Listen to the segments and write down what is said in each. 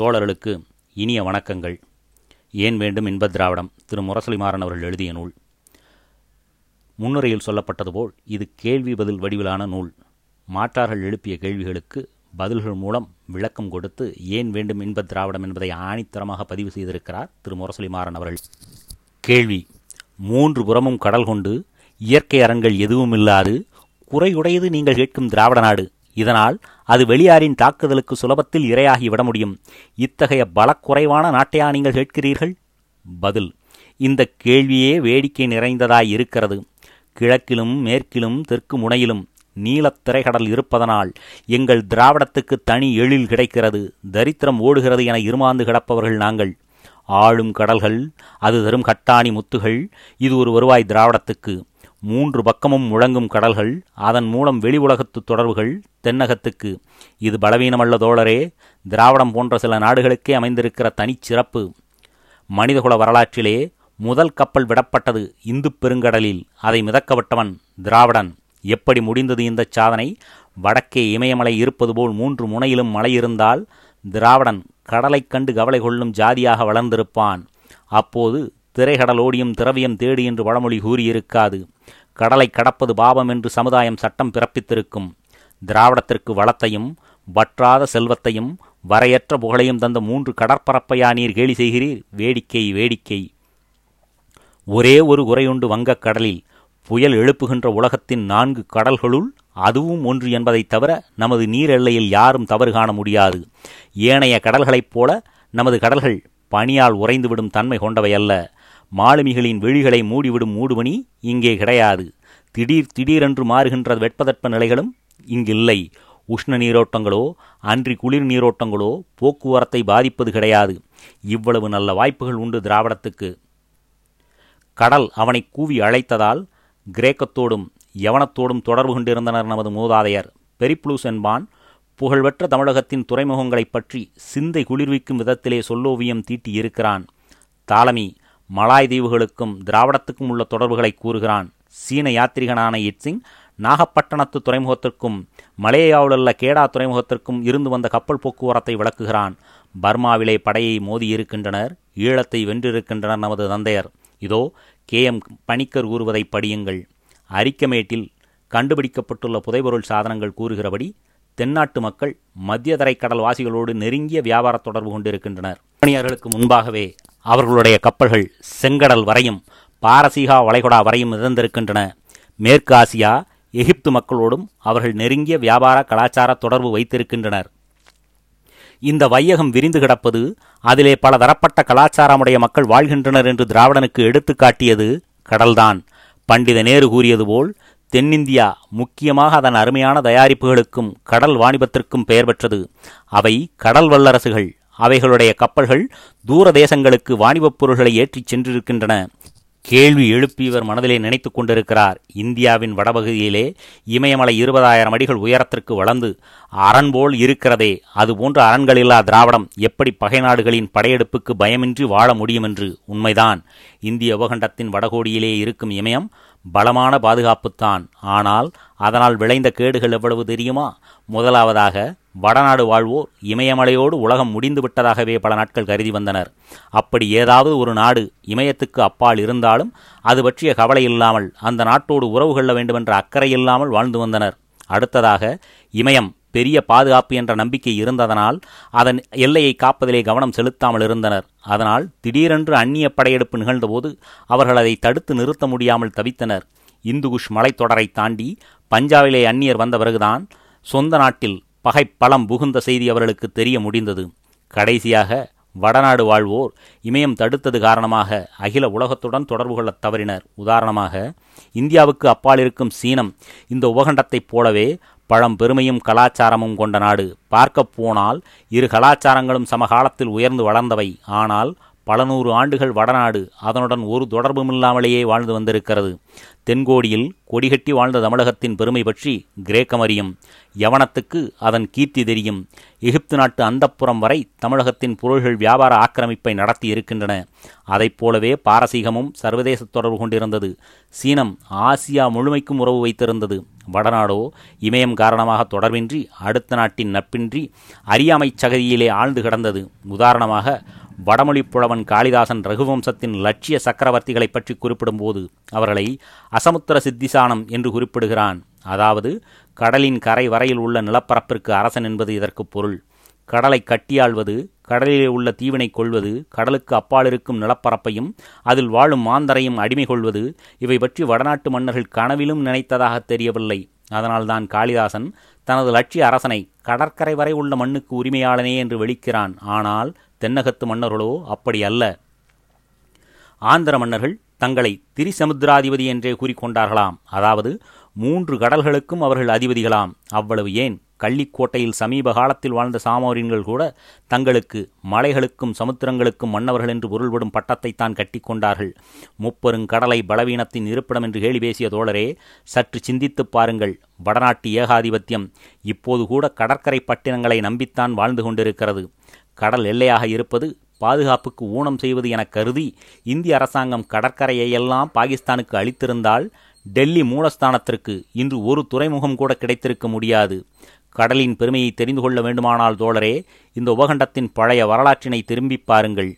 தோழர்களுக்கு இனிய வணக்கங்கள். ஏன் வேண்டும் இன்பத் திராவிடம்? திரு. முரசலிமாறன் அவர்கள் எழுதிய நூல். முன்னுரையில் சொல்லப்பட்டது போல் இது கேள்வி பதில் வடிவிலான நூல். மாற்றார்கள் எழுப்பிய கேள்விகளுக்கு பதில்கள் மூலம் விளக்கம் கொடுத்து ஏன் வேண்டும் இன்பத் திராவிடம் என்பதை ஆணித்தரமாக பதிவு செய்திருக்கிறார் திரு. முரசலிமாறன் அவர்கள். கேள்வி. மூன்று புறமும் கடல் கொண்டு இயற்கை அரண்கள் எதுவும் இல்லாது குறையுடையது நீங்கள் கேட்கும் திராவிட நாடு. இதனால் அது வெளியாரின் தாக்குதலுக்கு சுலபத்தில் இரையாகி விட முடியும். இத்தகைய பலக்குறைவான நாட்டையா நீங்கள் கேட்கிறீர்கள்? பதில் இந்த கேள்வியே வேடிக்கை நிறைந்ததாய் இருக்கிறது. கிழக்கிலும் மேற்கிலும் தெற்கு முனையிலும் நீலத் திரைக்கடல் இருப்பதனால் எங்கள் திராவிடத்துக்கு தனி எழில் கிடைக்கிறது. தரித்திரம் ஓடுகிறது என இருமாந்து கிடப்பவர்கள் நாங்கள். ஆளும் கடல்கள் அது தரும் கட்டாணி முத்துகள் இது ஒரு வருவாய் திராவிடத்துக்கு. மூன்று பக்கமும் முழங்கும் கடல்கள் அதன் மூலம் வெளி உலகத்து தொடர்புகள் தென்னகத்துக்கு. இது பலவீனமல்ல தோழரே திராவிடம் போன்ற சில நாடுகளுக்கே அமைந்திருக்கிற தனிச்சிறப்பு மனிதகுல வரலாற்றிலே முதல் கப்பல் விடப்பட்டது இந்து பெருங்கடலில். அதை மிதக்க விட்டவன் திராவிடன். எப்படி முடிந்தது இந்த சாதனை? வடக்கே இமயமலை இருப்பது போல் மூன்று முனையிலும் மலை இருந்தால் திராவிடன் கடலைக் கண்டு கவலை கொள்ளும் ஜாதியாக வளர்ந்திருப்பான். அப்போது திரைகடலோடியும் திரவியம் தேடி என்று வடமொழி கூறியிருக்காது. கடலை கடப்பது பாவம் என்று சமுதாயம் சட்டம் பிறப்பித்திருக்கும். திராவிடத்திற்கு வளத்தையும் வற்றாத செல்வத்தையும் வரையற்ற புகழையும் தந்த மூன்று கடற்பரப்பையா நீர் கேலி செய்கிறீர்? வேடிக்கை வேடிக்கை. ஒரே ஒரு குறையுண்டு வங்கக் கடலில். புயல் எழுப்புகின்ற உலகத்தின் நான்கு கடல்களுள் அதுவும் ஒன்று என்பதைத் தவிர நமது நீர் எல்லையில் யாரும் தவறு காண முடியாது. ஏனைய கடல்களைப் போல நமது கடல்கள் பனியால் உறைந்துவிடும் தன்மை கொண்டவை அல்ல. மாலுமிகளின் விழிகளை மூடிவிடும் மூடுபணி இங்கே கிடையாது. திடீர் திடீரென்று மாறுகின்ற வெட்பதட்ப நிலைகளும் இங்கில்லை. உஷ்ண நீரோட்டங்களோ அன்றி குளிர் நீரோட்டங்களோ போக்குவரத்தை பாதிப்பது கிடையாது. இவ்வளவு நல்ல வாய்ப்புகள் உண்டு திராவிடத்துக்கு. கடல் அவனை கூவி அழைத்ததால் கிரேக்கத்தோடும் யவனத்தோடும் தொடர்பு கொண்டிருந்தனர் நமது மூதாதையர். பெரிப்ளூஸ் என்பான் புகழ்பெற்ற தமிழகத்தின் துறைமுகங்களைப் பற்றி சிந்தை குளிர்விக்கும் விதத்திலே சொல்லோவியம் தீட்டி இருக்கிறான் தாலமி மலாய் தீவுகளுக்கும் திராவிடத்துக்கும் உள்ள தொடர்புகளை கூறுகிறான் சீன யாத்திரிகனான இட்சிங் நாகப்பட்டினத்து துறைமுகத்திற்கும் மலேயாவிலுள்ள கேடா துறைமுகத்திற்கும் இருந்து வந்த கப்பல் போக்குவரத்தை விளக்குகிறான். பர்மாவிலே படையை மோதியிருக்கின்றனர் ஈழத்தை வென்றிருக்கின்றனர் நமது தந்தையர். இதோ கே. எம். பணிக்கர் கூறுவதை படியுங்கள். அரிக்கமேட்டில் கண்டுபிடிக்கப்பட்டுள்ள புதைபொருள் சாதனங்கள் கூறுகிறபடி தென்னாட்டு மக்கள் மத்திய தரைக்கடல் வாசிகளோடு நெருங்கிய வியாபார தொடர்பு கொண்டிருக்கின்றனர். பணியர்களுக்கு முன்பாகவே அவர்களுடைய கப்பல்கள் செங்கடல் வரையும் பாரசீகா வளைகுடா வரையும் மிதந்திருக்கின்றன. மேற்கு ஆசியா எகிப்து மக்களோடும் அவர்கள் நெருங்கிய வியாபார கலாச்சார தொடர்பு வைத்திருக்கின்றனர். இந்த வையகம் விரிந்து கிடப்பது அதிலே பல தரப்பட்ட கலாச்சாரமுடைய மக்கள் வாழ்கின்றனர் என்று திராவிடனுக்கு எடுத்து காட்டியது கடல்தான். பண்டித நேரு கூறியது போல் தென்னிந்தியா முக்கியமாக அதன் அருமையான தயாரிப்புகளுக்கும் கடல் வாணிபத்திற்கும் பெயர் பெற்றது. அவை கடல் வல்லரசுகள். அவைகளுடைய கப்பல்கள் தூர தேசங்களுக்கு வாணிபப் பொருள்களை ஏற்றிச் சென்றிருக்கின்றன. கேள்வி எழுப்பியவர் மனதிலே நினைத்து கொண்டிருக்கிறார். இந்தியாவின் வடபகுதியிலே இமயமலை இருபதாயிரம் அடிகள் உயரத்திற்கு வளர்ந்து அரண் போல் இருக்கிறதே. அதுபோன்ற அரண்களில்லா திராவிடம் எப்படி பகை நாடுகளின் படையெடுப்புக்கு பயமின்றி வாழ முடியும் என்று உண்மைதான். இந்திய உபகண்டத்தின் வடகோடியிலே இருக்கும் இமயம் பலமான பாதுகாப்புத்தான். ஆனால் அதனால் விளைந்த கேடுகள் எவ்வளவு தெரியுமா? முதலாவதாக வடநாடு வாழ்வோர் இமயமலையோடு உலகம் முடிந்து விட்டதாகவே பல நாட்கள் கருதி வந்தனர். அப்படி ஏதாவது ஒரு நாடு இமயத்துக்கு அப்பால் இருந்தாலும் அது பற்றிய கவலை இல்லாமல் அந்த நாட்டோடு உறவு கொள்ள வேண்டுமென்ற அக்கறை இல்லாமல் வாழ்ந்து வந்தனர். அடுத்ததாக இமயம் பெரிய பாதுகாப்பு என்ற நம்பிக்கை இருந்ததனால் அதன் எல்லையை காப்பதிலே கவனம் செலுத்தாமல் இருந்தனர். அதனால் திடீரென்று அந்நிய படையெடுப்பு நிகழ்ந்தபோது அவர்கள் அதை தடுத்து நிறுத்த முடியாமல் தவித்தனர். இந்துகுஷ் மலைத்தொடரை தாண்டி பஞ்சாபிலே அந்நியர் வந்த பிறகுதான் சொந்த நாட்டில் பகை பலம் புகுந்த செய்தி அவர்களுக்கு தெரிய முடிந்தது. கடைசியாக வடநாடு வாழ்வோர் இமயம் தடுத்தது காரணமாக அகில உலகத்துடன் தொடர்பு கொள்ளத் தவறினர். உதாரணமாக இந்தியாவுக்கு அப்பால் இருக்கும் சீனம் இந்த உபகண்டத்தைப் போலவே பழம் பெருமையும் கலாச்சாரமும் கொண்ட நாடு. பார்க்கப் போனால் இரு கலாச்சாரங்களும் சமகாலத்தில் உயர்ந்து வளர்ந்தவை. ஆனால் பல நூறு ஆண்டுகள் வடநாடு அதனுடன் ஒரு தொடர்புமில்லாமலேயே வாழ்ந்து வந்திருக்கிறது. தென்கோடியில் கொடிகட்டி வாழ்ந்த தமிழகத்தின் பெருமை பற்றி கிரேக்கம் அறியும். யவனத்துக்கு அதன் கீர்த்தி தெரியும். எகிப்து நாட்டு அந்தப்புறம் வரை தமிழகத்தின் பொருள்கள் வியாபார ஆக்கிரமிப்பை நடத்தி இருக்கின்றன. அதைப் போலவே பாரசீகமும் சர்வதேச தொடர்பு கொண்டிருந்தது. சீனம் ஆசியா முழுமைக்கும் உறவு வைத்திருந்தது. வடநாடோ இமயம் காரணமாக தொடர்பின்றி அடுத்த நாட்டின் நட்பின்றி அறியாமைச் சகதியிலே ஆழ்ந்து கிடந்தது. உதாரணமாக வடமொழிப் புலவன் காளிதாசன் ரகுவம்சத்தின் லட்சிய சக்கரவர்த்திகளைப் பற்றி குறிப்பிடும்போது அவர்களை அசமுத்திர சித்திசானம் என்று குறிப்பிடுகிறான். அதாவது கடலின் கரை வரையில் உள்ள நிலப்பரப்பிற்கு அரசன் என்பது இதற்கு பொருள். கடலை கட்டியாள்வது கடலிலே உள்ள தீவினை கொள்வது கடலுக்கு அப்பால் இருக்கும் நிலப்பரப்பையும் அதில் வாழும் மாந்தரையும் அடிமை கொள்வது இவை பற்றி வடநாட்டு மன்னர்கள் கனவிலும் நினைத்ததாக தெரியவில்லை. அதனால்தான் காளிதாசன் தனது லட்சிய அரசனை கடற்கரை வரை உள்ள மண்ணுக்கு உரிமையாளனே என்று வெளிக்கிறான். ஆனால் தென்னகத்து மன்னர்களோ அப்படி அல்ல. ஆந்திர மன்னர்கள் தங்களை திரிசமுத்திராதிபதி என்றே கூறிக்கொண்டார்களாம். அதாவது மூன்று கடல்களுக்கும் அவர்கள் அதிபதிகளாம். அவ்வளவு ஏன்? கள்ளிக்கோட்டையில் சமீப காலத்தில் வாழ்ந்த சாமோரியன்கள் கூட தங்களுக்கு மலைகளுக்கும் சமுத்திரங்களுக்கும் மன்னவர்கள் என்று பொருள்படும் பட்டத்தை தான் கட்டிக்கொண்டார்கள் முப்பெருங்கடலை பலவீனத்தின் இருப்பிடம் என்று கேலி பேசிய தோழரே சற்று சிந்தித்துப் பாருங்கள். வடநாட்டு ஏகாதிபத்தியம் இப்போது கூட கடற்கரை பட்டினங்களை நம்பித்தான் வாழ்ந்து கொண்டிருக்கிறது. கடல் எல்லையாக இருப்பது பாதுகாப்புக்கு ஊனம் செய்வது என கருதி இந்திய அரசாங்கம் கடற்கரையையெல்லாம் பாகிஸ்தானுக்கு அளித்திருந்தால் டெல்லி மூலஸ்தானத்திற்கு இன்று ஒரு துறைமுகம் கூட கிடைத்திருக்க முடியாது. கடலின் பெருமையை தெரிந்து கொள்ள வேண்டுமானால் தோழரே இந்த உபகண்டத்தின் பழைய வரலாற்றினை திரும்பிப் பாருங்கள்.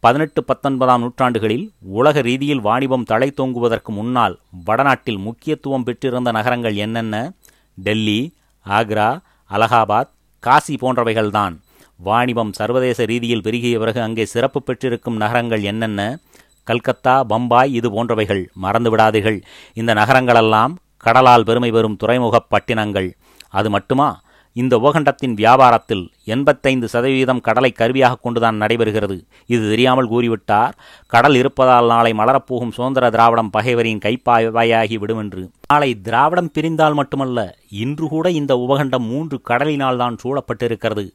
பதினெட்டு பத்தொன்பதாம் நூற்றாண்டுகளில் உலக ரீதியில் வாணிபம் தலை தோங்குவதற்கு முன்னால் வடநாட்டில் முக்கியத்துவம் பெற்றிருந்த நகரங்கள் என்னென்ன? டெல்லி ஆக்ரா அலகாபாத் காசி போன்றவைகள்தான். வாணிபம் சர்வதேச ரீதியில் பெருகிய பிறகு அங்கே சிறப்பு பெற்றிருக்கும் நகரங்கள் என்னென்ன? கல்கத்தா பம்பாய் இது போன்றவைகள். மறந்துவிடாதீர்கள் இந்த நகரங்களெல்லாம் கடலால் பெருமை பெறும் துறைமுகப் பட்டினங்கள். அது மட்டுமா? இந்த உபகண்டத்தின் வியாபாரத்தில் எண்பத்தைந்து சதவீதம் கடலை கருவியாக கொண்டுதான் நடைபெறுகிறது. இது தெரியாமல் கூறிவிட்டார். கடல் இருப்பதால் நாளை மலரப்போகும் சுதந்திர திராவிடம் பகைவரின் கைப்பாயாகி விடும் என்று நாளை திராவிடம் பிரிந்தால் மட்டுமல்ல இன்று கூட இந்த உபகண்டம் மூன்று கடலினால் தான் சூழப்பட்டிருக்கிறது.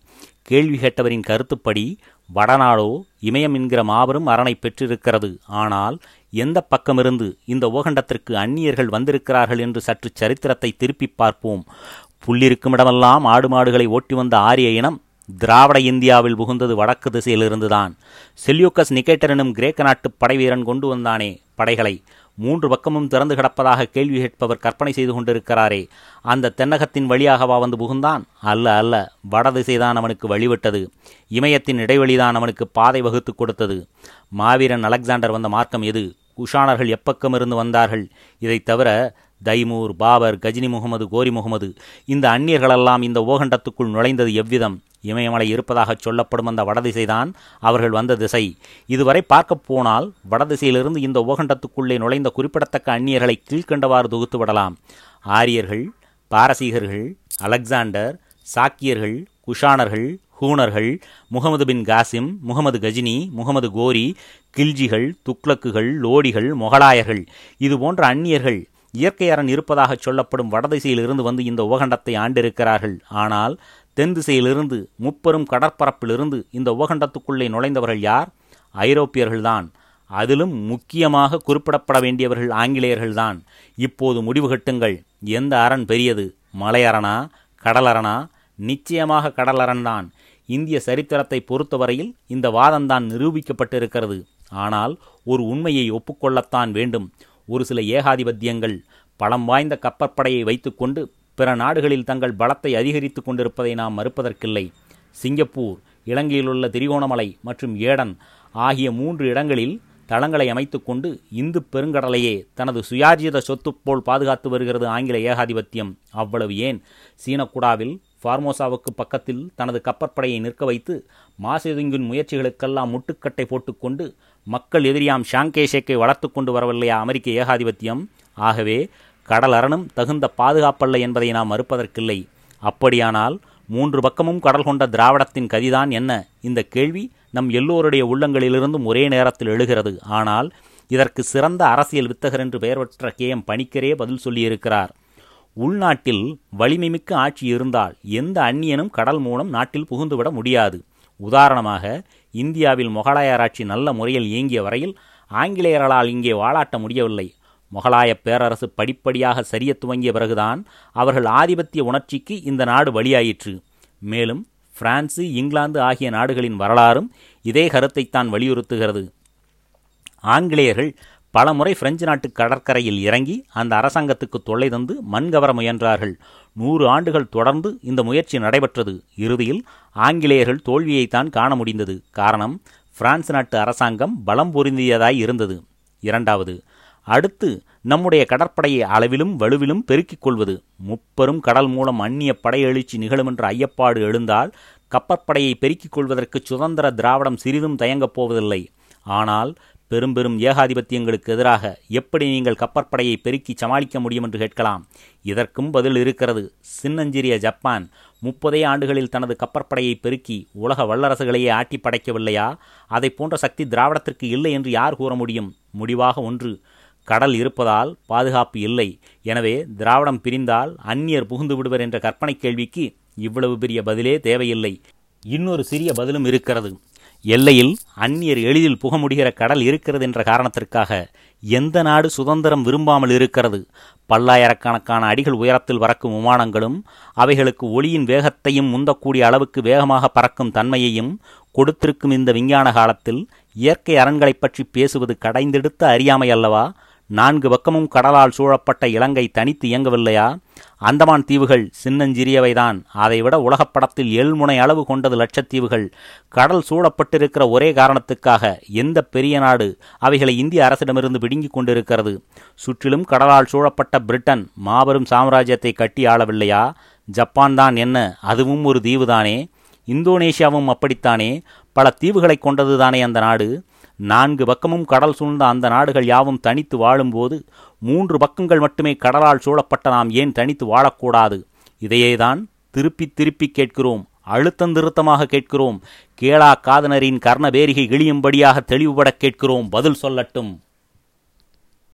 கேள்வி கேட்டவரின் கருத்துப்படி வடநாடோ இமயம் என்கிற மாபெரும் அரணை பெற்றிருக்கிறது. ஆனால் எந்த பக்கமிருந்து இந்த ஓகண்டத்திற்கு அந்நியர்கள் வந்திருக்கிறார்கள் என்று சற்று சரித்திரத்தை திருப்பி பார்ப்போம். புள்ளிருக்கும் இடமெல்லாம் ஆடு மாடுகளை ஓட்டி வந்த ஆரிய இனம் திராவிட இந்தியாவில் புகுந்தது வடக்கு திசையிலிருந்துதான். செல்யூக்கஸ் நிகேட்டர் எனும் கிரேக்க நாட்டு படைவீரன் கொண்டு வந்தானே படைகளை. மூன்று பக்கமும் திறந்து கிடப்பதாக கேள்வி கேட்பவர் கற்பனை செய்து கொண்டிருக்கிறாரே. அந்த தென்னகத்தின் வழியாகவா வந்து புகுந்தான்? அல்ல அல்ல. வடதிசைதான் அவனுக்கு வழிவிட்டது. இமயத்தின் இடைவெளிதான் அவனுக்கு பாதை வகுத்து கொடுத்தது. மாவீரன் அலெக்சாண்டர் வந்த மார்க்கம் எது? குஷானர்கள் எப்பக்கமிருந்து வந்தார்கள்? இதைத் தவிர தைமூர் பாபர் கஜினி முகமது கோரி முகமது. இந்த அந்நியர்களெல்லாம் இந்த ஓகண்டத்துக்குள் நுழைந்தது எவ்விதம்? இமயமலை இருப்பதாகச் சொல்லப்படும் அந்த வடதிசைதான் அவர்கள் வந்த திசை. இதுவரை பார்க்கப் போனால் வடதிசையிலிருந்து இந்த ஓகண்டத்துக்குள்ளே நுழைந்த குறிப்பிடத்தக்க அந்நியர்களை கீழ்கண்டவாறு தொகுத்து விடலாம். ஆரியர்கள் பாரசீகர்கள் அலெக்சாண்டர் சாக்கியர்கள் குஷானர்கள் ஹூனர்கள் முகமது பின் காசிம் முகமது கஜினி முகமது கோரி கில்ஜிகள் துக்ளக்குகள் லோடிகள் மொகலாயர்கள். இது போன்ற அந்நியர்கள் இயற்கை அரண் இருப்பதாகச் சொல்லப்படும் வடதிசையிலிருந்து வந்து இந்த உபகண்டத்தை ஆண்டிருக்கிறார்கள். ஆனால் தென் திசையிலிருந்து முப்பெரும் கடற்பரப்பிலிருந்து இந்த உபகண்டத்துக்குள்ளே நுழைந்தவர்கள் யார்? ஐரோப்பியர்கள்தான். அதிலும் முக்கியமாக குறிப்பிடப்பட வேண்டியவர்கள் ஆங்கிலேயர்கள்தான். இப்போது முடிவு கட்டுங்கள். எந்த அரண் பெரியது? மலையரணா கடலரணா நிச்சயமாக கடலரண்தான் இந்திய சரித்திரத்தை பொறுத்தவரையில் இந்த வாதம்தான் நிரூபிக்கப்பட்டிருக்கிறது. ஆனால் ஒரு உண்மையை ஒப்புக்கொள்ளத்தான் வேண்டும். ஒரு சில ஏகாதிபத்தியங்கள் பலம் வாய்ந்த கப்பற்படையை வைத்துக்கொண்டு பிற நாடுகளில் தங்கள் பலத்தை அதிகரித்து கொண்டிருப்பதை நாம் மறுப்பதற்கில்லை. சிங்கப்பூர் இலங்கையிலுள்ள திரிகோணமலை மற்றும் ஏடன் ஆகிய மூன்று இடங்களில் தளங்களை அமைத்துக்கொண்டு இந்து பெருங்கடலையே தனது சுயார்ஜித சொத்து போல் பாதுகாத்து வருகிறது ஆங்கில ஏகாதிபத்தியம். அவ்வளவு ஏன்? சீனக்குடாவில் ஃபார்மோசாவுக்கு பக்கத்தில் தனது கப்பற்படையை நிற்க வைத்து மாசெதுங்கின் முயற்சிகளுக்கெல்லாம் முட்டுக்கட்டை போட்டுக்கொண்டு மக்கள் எதிரியாம் ஷாங்கேஷேக்கை வளர்த்து கொண்டு வரவில்லையா அமெரிக்க ஏகாதிபத்தியம்? ஆகவே கடலரணும் தகுந்த பாதுகாப்பல்ல என்பதை நாம் மறுப்பதற்கில்லை. அப்படியானால் மூன்று பக்கமும் கடல் கொண்ட திராவிடத்தின் கதிதான் என்ன? இந்த கேள்வி நம் எல்லோருடைய உள்ளங்களிலிருந்தும் ஒரே நேரத்தில் எழுகிறது. ஆனால் இதற்கு சிறந்த அரசியல் வித்தகர் என்று பெயர் பெற்ற கே எம் பணிக்கரே பதில் சொல்லியிருக்கிறார். உள்நாட்டில் வலிமைமிக்க ஆட்சி இருந்தால் எந்த அந்நியனும் கடல் மூலம் நாட்டில் புகுந்துவிட முடியாது. உதாரணமாக இந்தியாவில் மொகலாயர் ஆட்சி நல்ல முறையில் இயங்கிய வரையில் ஆங்கிலேயர்களால் இங்கே வாழாட்ட முடியவில்லை. முகலாய பேரரசு படிப்படியாக சரிய துவங்கிய பிறகுதான் அவர்கள் ஆதிபத்திய உணர்ச்சிக்கு இந்த நாடு வழியாயிற்று. மேலும் பிரான்சு இங்கிலாந்து ஆகிய நாடுகளின் வரலாறும் இதே கருத்தைத்தான் வலியுறுத்துகிறது. ஆங்கிலேயர்கள் பல முறை பிரெஞ்சு நாட்டு கடற்கரையில் இறங்கி அந்த அரசாங்கத்துக்கு தொல்லை தந்து மண்கவர முயன்றார்கள். நூறு ஆண்டுகள் தொடர்ந்து இந்த முயற்சி நடைபெற்றது. இறுதியில் ஆங்கிலேயர்கள் தோல்வியைத்தான் காண முடிந்தது. காரணம் பிரான்ஸ் நாட்டு அரசாங்கம் பலம் பொருந்தியதாய் இருந்தது. இரண்டாவது அடுத்து நம்முடைய கடற்படையை அளவிலும் வலுவிலும் பெருக்கிக் கொள்வது. முப்பெரும் கடல் மூலம் அந்நிய படையெழுச்சி நிகழும் என்ற ஐயப்பாடு எழுந்தால் கப்பற்படையை பெருக்கிக் கொள்வதற்கு சுதந்திர திராவிடம் சிறிதும் தயங்கப் போவதில்லை. ஆனால் பெரும் பெரும் ஏகாதிபத்தியங்களுக்கு எதிராக எப்படி நீங்கள் கப்பற்படையை பெருக்கி சமாளிக்க முடியும் என்று கேட்கலாம். இதற்கும் பதில் இருக்கிறது. சின்னஞ்சிறிய ஜப்பான் முப்பதே ஆண்டுகளில் தனது கப்பற்படையை பெருக்கி உலக வல்லரசுகளையே ஆட்டி படைக்கவில்லையா? அதை போன்ற சக்தி திராவிடத்திற்கு இல்லை என்று யார் கூற முடியும்? முடிவாக ஒன்று கடல் இருப்பதால் பாதுகாப்பு இல்லை. எனவே திராவிடம் பிரிந்தால் அந்நியர் புகுந்து விடுவர் என்ற கற்பனை கேள்விக்கு இவ்வளவு பெரிய பதிலே தேவையில்லை. இன்னொரு சிறிய பதிலும் இருக்கிறது. எல்லையில் அந்நியர் எளிதில் புக முடிகிற கடல் இருக்கிறது என்ற காரணத்திற்காக எந்த நாடு சுதந்திரம் விரும்பாமல் இருக்கிறது? பல்லாயிரக்கணக்கான அடிகள் உயரத்தில் பறக்கும் விமானங்களும் அவைகளுக்கு ஒளியின் வேகத்தையும் முந்தக்கூடிய அளவுக்கு வேகமாக பறக்கும் தன்மையையும் கொடுத்திருக்கும் இந்த விஞ்ஞான காலத்தில் இயற்கை அரண்களைப் பற்றி பேசுவது கடைந்தெடுத்த அறியாமை அல்லவா? நான்கு பக்கமும் கடலால் சூழப்பட்ட இலங்கை தனித்து இயங்கவில்லையா? அந்தமான் தீவுகள் சின்னஞ்சிறியவைதான். அதைவிட உலகப் படத்தில் அளவு கொண்டது லட்சத்தீவுகள். கடல் சூழப்பட்டிருக்கிற ஒரே காரணத்துக்காக எந்த பெரிய நாடு அவைகளை இந்திய அரசிடமிருந்து பிடுங்கிக் கொண்டிருக்கிறது? சுற்றிலும் கடலால் சூழப்பட்ட பிரிட்டன் மாபெரும் சாம்ராஜ்யத்தை கட்டி ஆளவில்லையா? ஜப்பான் தான் என்ன அதுவும் ஒரு தீவுதானே? இந்தோனேஷியாவும் அப்படித்தானே? பல தீவுகளை கொண்டதுதானே அந்த நாடு? நான்கு பக்கமும் கடல் சூழ்ந்த அந்த நாடுகள் யாவும் தனித்து வாழும்போது மூன்று பக்கங்கள் மட்டுமே கடலால் சூழப்பட்ட நாம் ஏன் தனித்து வாழக்கூடாது? இதையேதான் திருப்பி திருப்பி கேட்கிறோம் அழுத்தந்திருத்தமாக கேட்கிறோம் கேளா காதனரின் கர்ண இழியும்படியாக தெளிவுபட கேட்கிறோம் பதில் சொல்லட்டும்.